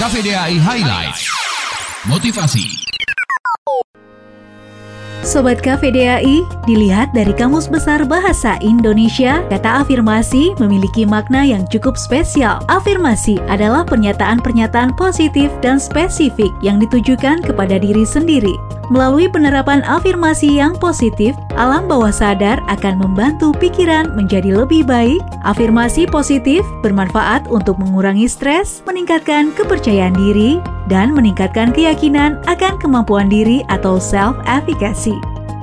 Cafe DAI Highlight. Motivasi. Sobat KVDAI, dilihat dari Kamus Besar Bahasa Indonesia, kata afirmasi memiliki makna yang cukup spesial. Afirmasi adalah pernyataan-pernyataan positif dan spesifik yang ditujukan kepada diri sendiri. Melalui penerapan afirmasi yang positif, alam bawah sadar akan membantu pikiran menjadi lebih baik. Afirmasi positif bermanfaat untuk mengurangi stres, meningkatkan kepercayaan diri, dan meningkatkan keyakinan akan kemampuan diri atau self-efficacy.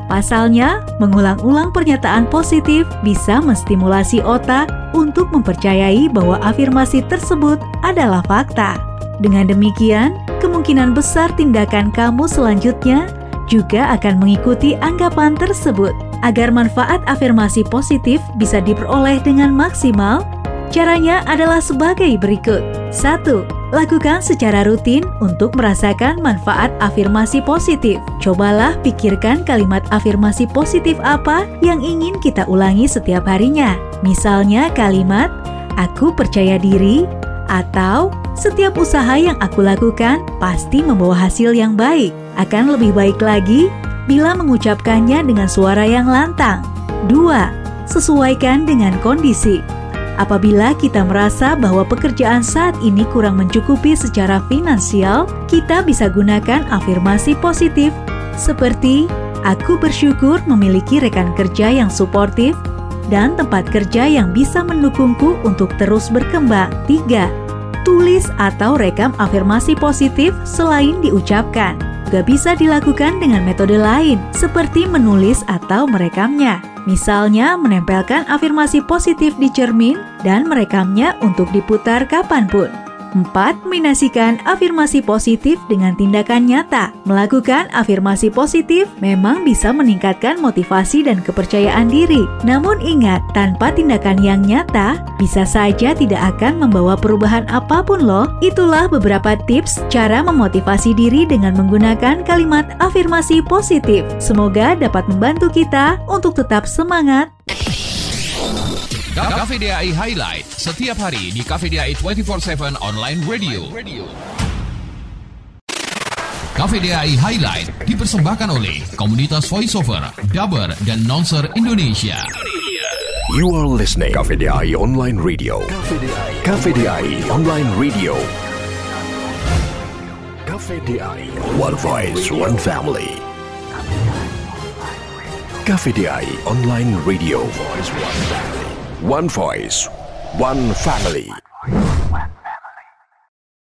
Pasalnya, mengulang-ulang pernyataan positif bisa menstimulasi otak untuk mempercayai bahwa afirmasi tersebut adalah fakta. Dengan demikian, kemungkinan besar tindakan kamu selanjutnya juga akan mengikuti anggapan tersebut. Agar manfaat afirmasi positif bisa diperoleh dengan maksimal, caranya adalah sebagai berikut. 1. Lakukan secara rutin untuk merasakan manfaat afirmasi positif. Cobalah pikirkan kalimat afirmasi positif apa yang ingin kita ulangi setiap harinya. Misalnya kalimat, Aku percaya diri, atau setiap usaha yang aku lakukan pasti membawa hasil yang baik. Akan lebih baik lagi bila mengucapkannya dengan suara yang lantang. 2. Sesuaikan dengan kondisi. Apabila kita merasa bahwa pekerjaan saat ini kurang mencukupi secara finansial, kita bisa gunakan afirmasi positif seperti Aku bersyukur memiliki rekan kerja yang suportif dan tempat kerja yang bisa mendukungku untuk terus berkembang. 3. Tulis atau rekam afirmasi positif selain diucapkan. Juga bisa dilakukan dengan metode lain, seperti menulis atau merekamnya. Misalnya, menempelkan afirmasi positif di cermin dan merekamnya untuk diputar kapan pun. 4. Kombinasikan afirmasi positif dengan tindakan nyata. Melakukan afirmasi positif memang bisa meningkatkan motivasi dan kepercayaan diri. Namun ingat, tanpa tindakan yang nyata, bisa saja tidak akan membawa perubahan apa pun loh. Itulah beberapa tips cara memotivasi diri dengan menggunakan kalimat afirmasi positif. Semoga dapat membantu kita untuk tetap semangat Cafe DAI Highlight setiap hari di Cafe DAI 24/7 Online Radio. Cafe DAI Highlight dipersembahkan oleh komunitas voiceover, dubber, dan nonser Indonesia. You are listening Cafe DAI Online Radio. Cafe DAI Online Radio. Cafe DAI One Voice, One Family. Cafe DAI Online Radio. One Voice, One Family.